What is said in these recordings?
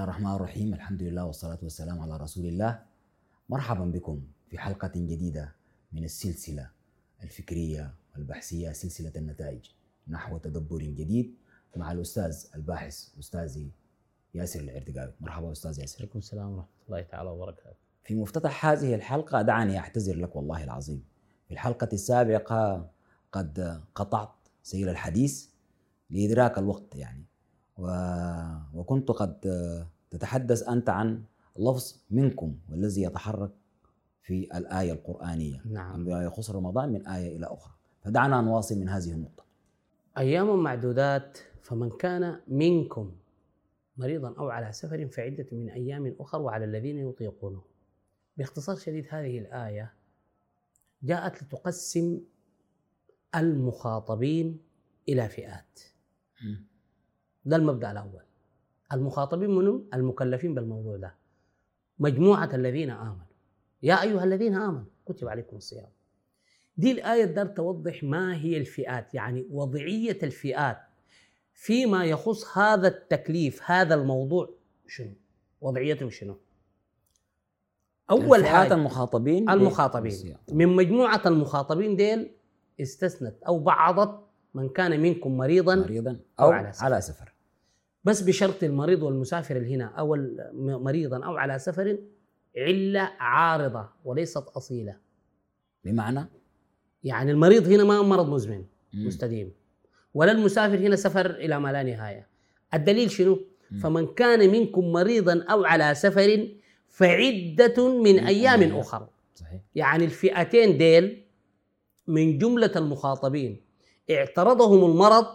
الله الرحمن الرحيم الحمد لله والصلاة والسلام على رسول الله مرحبا بكم في حلقة جديدة من السلسلة الفكرية والبحثية سلسلة النتائج نحو تدبر جديد مع الأستاذ الباحث أستاذي ياسر العردقاوي مرحبا أستاذ ياسر عليكم السلام ورحمة الله تعالى وبركاته في مفتتح هذه الحلقة دعني أعتذر لك والله العظيم في الحلقة السابقة قد قطعت سير الحديث لإدراك الوقت يعني و... وكنت قد تتحدث أنت عن لفظ منكم والذي يتحرك في الآية القرآنية. نعم. يخص رمضان من آية إلى أخرى. فدعنا نواصل من هذه النقطة. أيام معدودات فمن كان منكم مريضا أو على سفر فعدة من أيام أخر وعلى الذين يطيقونه. باختصار شديد هذه الآية جاءت لتقسم المخاطبين إلى فئات. ده المبدأ الأول. المخاطبين منهم المكلفين بالموضوع ده. مجموعة الذين آمنوا. يا أيها الذين آمنوا كتب عليكم الصيام. دي الآية دار توضح ما هي الفئات يعني وضعية الفئات فيما يخص هذا التكليف هذا الموضوع شنو؟ وضعيته شنو؟ الفئات حاجة المخاطبين المخاطبين. بالصيام. من مجموعة المخاطبين ديل استثنت أو بعضت من كان منكم مريضا مريضا أو أو على سفر. على سفر. بس بشرط المريض والمسافر اللي هنا أو مريضا أو على سفر علة عارضة وليست أصيلة. بمعنى يعني المريض هنا ما مرض مزمن مم. مستديم. ولا المسافر هنا سفر إلى ما لا نهاية. الدليل شنو؟ مم. فمن كان منكم مريضا أو على سفر فعدة من أيام أيام. أخر. صحيح. يعني الفئتين ديل من جملة المخاطبين. اعترضهم المرض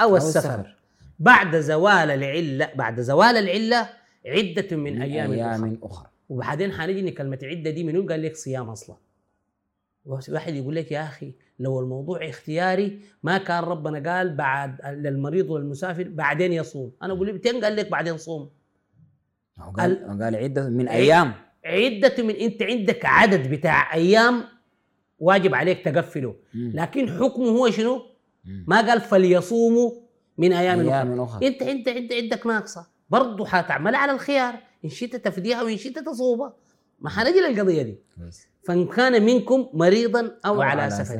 أو السفر. بعد زوال العلة بعد زوال العلة عدة من, من أيام, أخرى أيام أخرى. وبعدين حنيجي إن كلمة عدة دي منو؟ قال لك صيام أصلا. واحد يقول لك يا أخي لو الموضوع اختياري ما كان ربنا قال بعد للمريض والمسافر بعدين يصوم. أنا أقول لك قال لك بعدين صوم؟ قال ال- قال عدة من أيام. عدة من أنت عندك عدد بتاع أيام واجب عليك تقفله. لكن حكمه هو شنو. ما قال فليصوموا من أيام أخرى أيام أخرى. انت انت أنت عندك ناقصة. برضه حتعملها على الخيار. إن شئت تفديها وإن شئت تصوبها. ما حنجي للقضية دي. فإن كان منكم مريضا أو, على, سفر.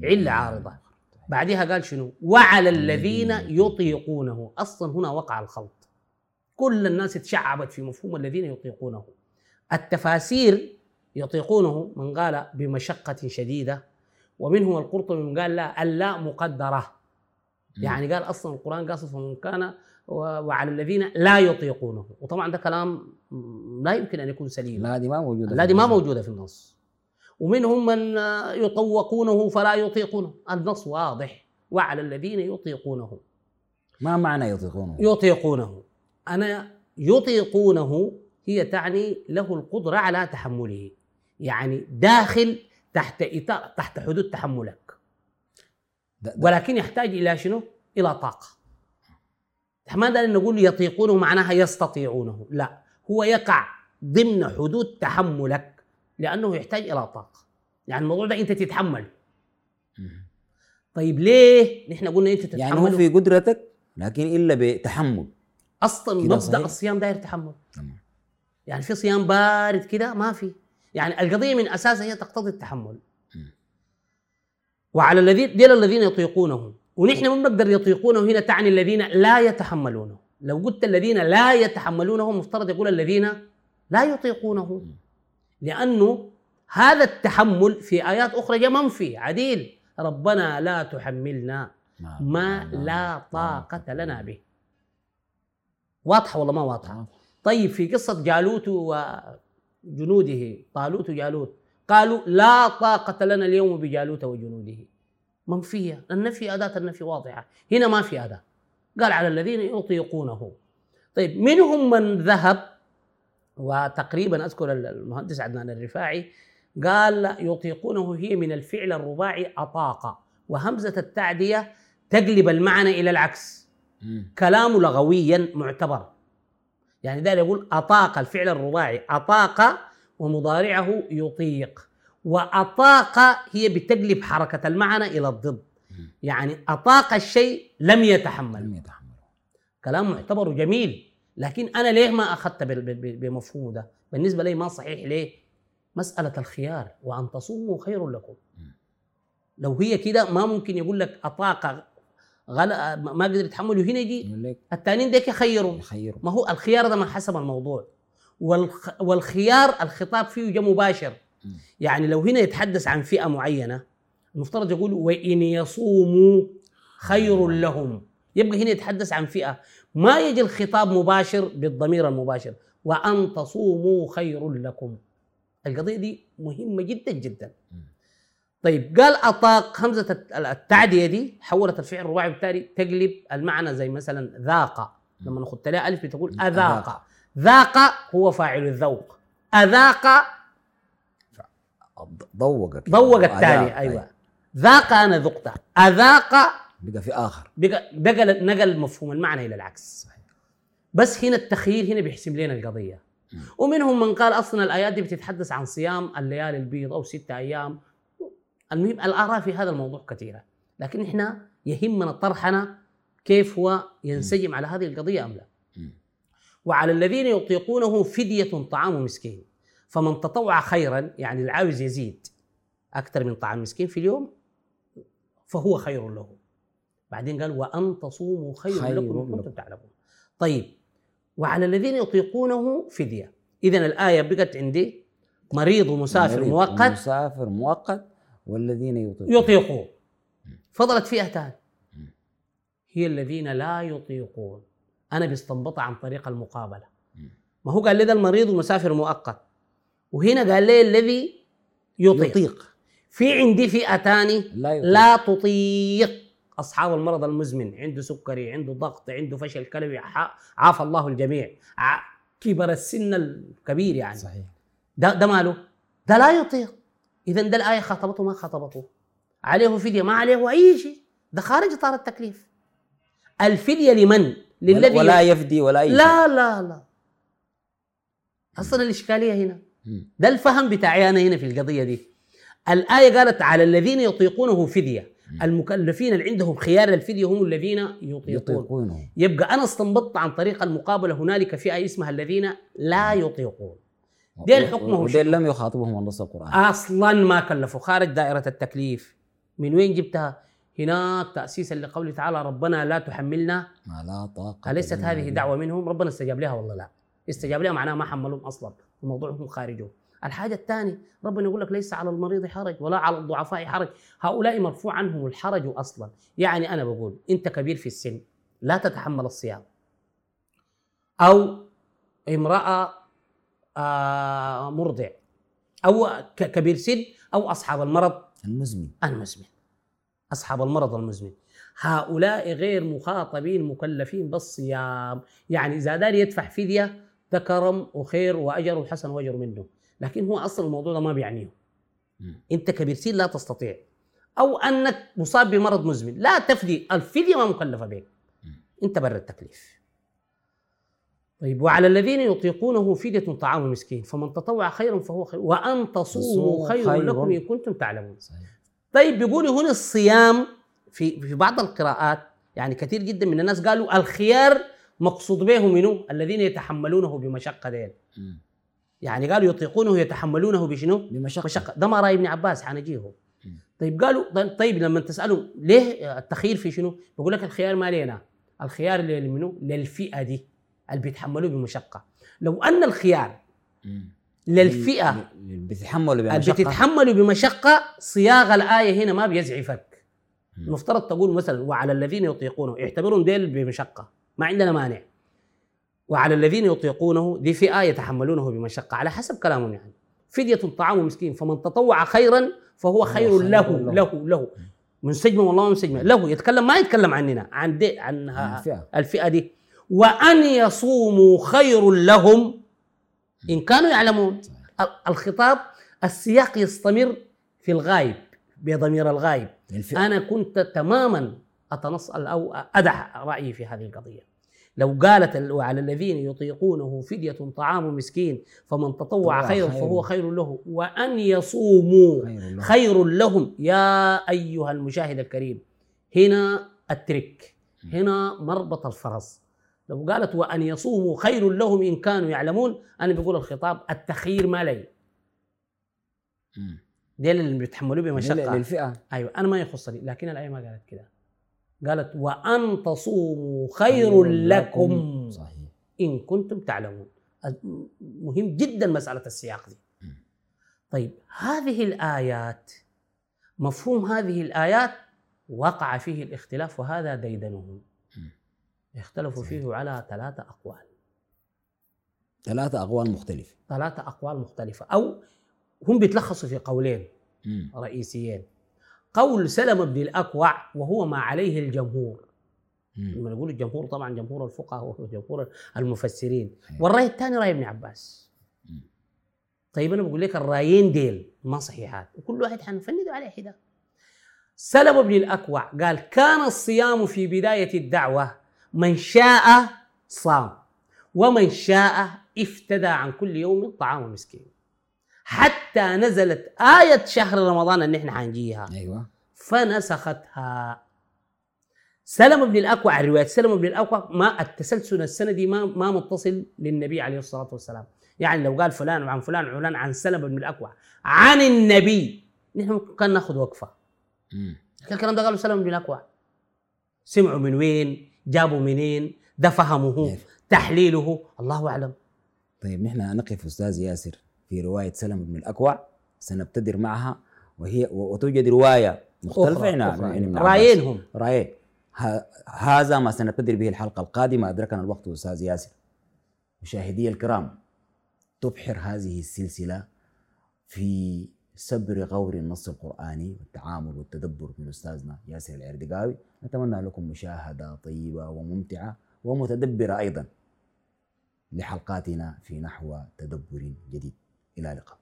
في أيام عارضة. أخرى. بعدها قال شنو؟ وعلى الذين يطيقونه. أصلا هنا وقع الخلط. كل الناس تشعبت في مفهوم الذين يطيقونه. التفاسير يطيقونه من قال بمشقة شديدة. ومنهم القرطبي من قال لا اللا مقدرة. يعني قال أصلا القرآن قاصد فمن كان وعلى الذين لا يطيقونه. وطبعا ده كلام لا يمكن أن يكون سليم. لا دي ما موجودة لا دي ما. موجودة في النص. ومنهم من يطوقونه فلا يطيقونه. النص واضح. وعلى الذين يطيقونه. ما معنى يطيقونه؟ يطيقونه. أنا يطيقونه هي تعني له القدرة على تحمله. يعني داخل تحت اطار تحت حدود تحملك. ده- ده- ولكن يحتاج إلى شنو؟ إلى طاقة. ما دام نقول يطيقونه معناها يستطيعونه، لا هو يقع ضمن حدود تحملك لأنه يحتاج إلى طاقة. يعني الموضوع ده أنت تتحمل. طيب ليه؟ نحن قلنا أنت تتحمل يعني هو في قدرتك لكن إلا بتحمل أصلا مبدأ؟ الصيام داير تحمل. تمام يعني في صيام بارد كده ما في. يعني القضية من أساسها هي تقتضي التحمل. وعلى الذين ديل الذين يطيقونه. ونحن ما بنقدر يطيقونه هنا تعني الذين لا يتحملونه. لو قلت الذين لا يتحملونه مفترض يقول الذين لا يطيقونه. لأنه هذا التحمل في آيات أخرى جاء منفي عديل. ربنا لا تحملنا ما لا طاقة لنا به. واضحة ولا ما واضحة. طيب في قصة جالوت وجنوده طالوت وجالوت قالوا لا طاقة لنا اليوم بجالوت وجنوده. منفية النفي أداة النفي واضحة. هنا ما في أداة. قال على الذين يطيقونه. طيب منهم من ذهب وتقريبا أذكر المهندس عدنان الرفاعي قال يطيقونه هي من الفعل الرباعي أطاق. وهمزة التعدية تقلب المعنى إلى العكس. كلام لغويا معتبر. يعني ده يقول أطاق الفعل الرباعي. أطاق ومضارعه يطيق. وأطاق هي بتقلب حركة المعنى إلى الضد. يعني أطاق الشيء لم يتحمل لم يتحملوا كلام معتبر وجميل لكن أنا ليه ما بال- بمفهومه ده؟ بالنسبة لي ما صحيح ليه؟ مسألة الخيار وأن تصوموا خير لكم. لو هي كده ما ممكن يقول لك أطاق غل... ما قدر يتحمل وهنا يجي التانيين ديك يخيروا يخيروا ما هو الخيار ده ما حسب الموضوع. والخيار الخطاب فيه جاء مباشر. يعني لو هنا يتحدث عن فئة معينة المفترض يقول وإن يصوموا خير لهم يبقى هنا يتحدث عن فئة. ما يجي الخطاب مباشر بالضمير المباشر وأن تصوموا خير لكم القضية دي مهمة جدا جدا. طيب قال أطاق همزة الت- التعدية دي حولت الفعل الرباعي بالتالي تقلب المعنى زي مثلا ذاق لما نخط لها ألف بتقول أذاق ذاق هو فاعل الذوق أذاق ضوق. ضوق أذاق. الثاني أيوة. ذاق أنا ذقت أذاق بقى في آخر بقى نقل نقل مفهوم المعنى إلى العكس صحيح بس هنا التخيير هنا بيحسم لنا القضية مم. ومنهم من قال أصلا الآيات دي بتتحدث عن صيام الليالي البيض أو ستة أيام المهم الآراء في هذا الموضوع كثيرة لكن إحنا يهمنا طرحنا كيف هو ينسجم على هذه القضية أم لا. وعلى الذين يطيقونه فدية طعام مسكين. فمن تطوع خيرا يعني اللي عاوز يزيد أكثر من طعام مسكين في اليوم فهو خير له. بعدين قال وأن تصوموا خير, خير لكم إن كنتم. تعلمون. طيب وعلى الذين يطيقونه فدية. إذا الآية بقت عندي. مريض ومسافر مريض مؤقت. مسافر مؤقت. والذين يطيقون. يطيقون. فضلت فئتان. هي الذين لا يطيقون. أنا بستنبطها عن طريق المقابلة. ما هو قال لي ده المريض ومسافر مؤقت. وهنا قال لي الذي يطيق, يطيق. في عندي فئة ثاني لا يطيق. لا تطيق. أصحاب المرض المزمن. عنده سكري عنده ضغط عنده فشل كلوي عافى الله الجميع. كبر السن الكبير يعني. صحيح. ده ده ماله؟ ده لا يطيق. اذا ده الآية خاطبته ما خاطبته. عليه فدية ما عليه أي شيء. ده خارج إطار التكليف. الفدية لمن؟ للذي ولا يفدي ولا شيء. لا لا لا. أصلا الإشكالية هنا. ده الفهم بتاعي أنا هنا في القضية دي. الآية قالت على الذين يطيقونه فدية. المكلفين اللي عندهم خيار الفدية هم الذين يطيقون. يطيقونه. يبقى أنا استنبطت عن طريق المقابلة هنالك فئه اسمها الذين لا يطيقون. ديل حكمه وديل لم يخاطبهم الله القرآن. أصلا ما كلفوا. خارج دائرة التكليف. من وين جبتها؟ هناك تاسيسا لقوله تعالى ربنا لا تحملنا ما لا طاقة أليست هذه. دعوة منهم؟ ربنا استجاب لها ولا لا. استجاب لها معناها ما حملهم أصلا الموضوع هم خارجون الحاجة الثانية ربنا يقول لك ليس على المريض حرج ولا على الضعفاء حرج. هؤلاء مرفوع عنهم الحرج أصلا. يعني أنا بقول أنت كبير في السن لا تتحمل الصيام. أو امرأة آه مرضع. أو كبير سن أو أصحاب المرض. المزمن. المزمن. أصحاب المرض المزمن. هؤلاء غير مخاطبين مكلفين بالصيام. يعني إذا دار يدفع فدية ده كرم وخير وأجر وحسن وأجر منه. لكن هو أصل الموضوع ده ما بيعنيه. أنت كبير سن لا تستطيع. أو أنك مصاب بمرض مزمن. لا تفدي. الفدية ما مكلفة بك. أنت بر التكليف. طيب وعلى الذين يطيقونه فدية طعام مسكين. فمن تطوع خيرا فهو خير. وأن تصوموا تصوموا خير خير. لكم إن كنتم تعلمون. صحيح. طيب بيقولوا هنا الصيام في في بعض القراءات يعني كثير جدا من الناس قالوا الخيار مقصود به منه الذين يتحملونه بمشقة ديل. يعني قالوا يطيقونه يتحملونه بشنو؟ بمشقة مشقه ده ما رأي ابن عباس حنجيه. طيب قالوا طيب لما تسالهم ليه التخيير في شنو؟ بقول لك الخيار ما لينا الخيار اللي منه للفئة دي اللي بيتحملوه بمشقة لو أن الخيار. للفئة. اللي بيتحملوا اللي بمشقة؟ بتتحملوا بمشقة. صياغ الآية هنا ما بيزعفك. المفترض تقول مثلا وعلى الذين يطيقونه. اعتبرهم ديل بمشقة. ما عندنا مانع. وعلى الذين يطيقونه دي فئة يتحملونه بمشقة. على حسب كلامهم يعني. فدية طعام مسكين فمن تطوع خيرا فهو خير له له. له له. منسجمه والله منسجمه له. يتكلم ما يتكلم عننا عن دي عن عن الفئة. الفئة دي. وأن يصوموا خير لهم إن كانوا يعلمون ال- الخطاب السياق يستمر في الغايب بضمير الغايب الفئة. أنا كنت تماما اتنص أو ادع رأيي في هذه القضية لو قالت ال- وعلى الذين يطيقونه فدية طعام مسكين فمن تطوع طوع خيرا خير. فهو خير له وأن يصوموا خير. خير لهم يا أيها المشاهد الكريم هنا الترك هنا مربط الفرس لو قالت وأن يصوموا خير لهم إن كانوا يعلمون أنا بقول الخطاب التخيير ما لي. ديل اللي بيتحملوا بمشقة. للفئة. أيوه أنا ما يخصني لكن الايه ما قالت كده. قالت وأن تصوموا خير لكم. صحيح. إن كنتم تعلمون. مهم جدا مسألة السياق دي. طيب هذه الآيات مفهوم هذه الآيات وقع فيه الاختلاف وهذا ديدنهم. اختلفوا صحيح. فيه على ثلاثة أقوال ثلاثة أقوال مختلفة ثلاثة أقوال مختلفة أو هم بيتلخصوا في قولين مم. رئيسيين قول سلم بن الأكوع وهو ما عليه الجمهور مم. لما نقول الجمهور طبعا جمهور الفقهاء وجمهور المفسرين أيوة. والرأي الثاني رأي ابن عباس مم. طيب أنا بقول لك الرأيين ديل ما صحيحات وكل واحد حنفند عليه حدا سلم بن الأكوع قال كان الصيام في بداية الدعوة من شاء صام ومن شاء افتدى عن كل يوم طعام مسكين. حتى نزلت آية شهر رمضان اللي إحنا حنجيها. أيوه. فنسختها. سلم بن الأكوع روايه سلم بن الأكوع ما التسلسل السندي ما ما متصل للنبي عليه الصلاة والسلام. يعني لو قال فلان عن فلان فلان عن سلم بن الأكوع عن النبي نحن كان ناخذ وقفة. الكلام ده قاله سلم بن الأكوع. سمعوا من وين؟ جابوا منين؟ ده فهمه كيف؟ تحليله. الله أعلم. طيب نحن نقف أستاذ ياسر في رواية سلم بن الأكوع سنبتدر معها وهي وتوجد رواية مختلفة. عباس. رايينهم رأيين. ه- هذا ما سنبتدر به الحلقة القادمة. أدركنا الوقت أستاذ ياسر. مشاهدي الكرام تبحر هذه السلسلة في سبر غور النص القرآني والتعامل والتدبر من أستاذنا ياسر العردقاوي. نتمنى لكم مشاهدة طيبة وممتعة ومتدبرة أيضا لحلقاتنا في نحو تدبر جديد. إلى اللقاء.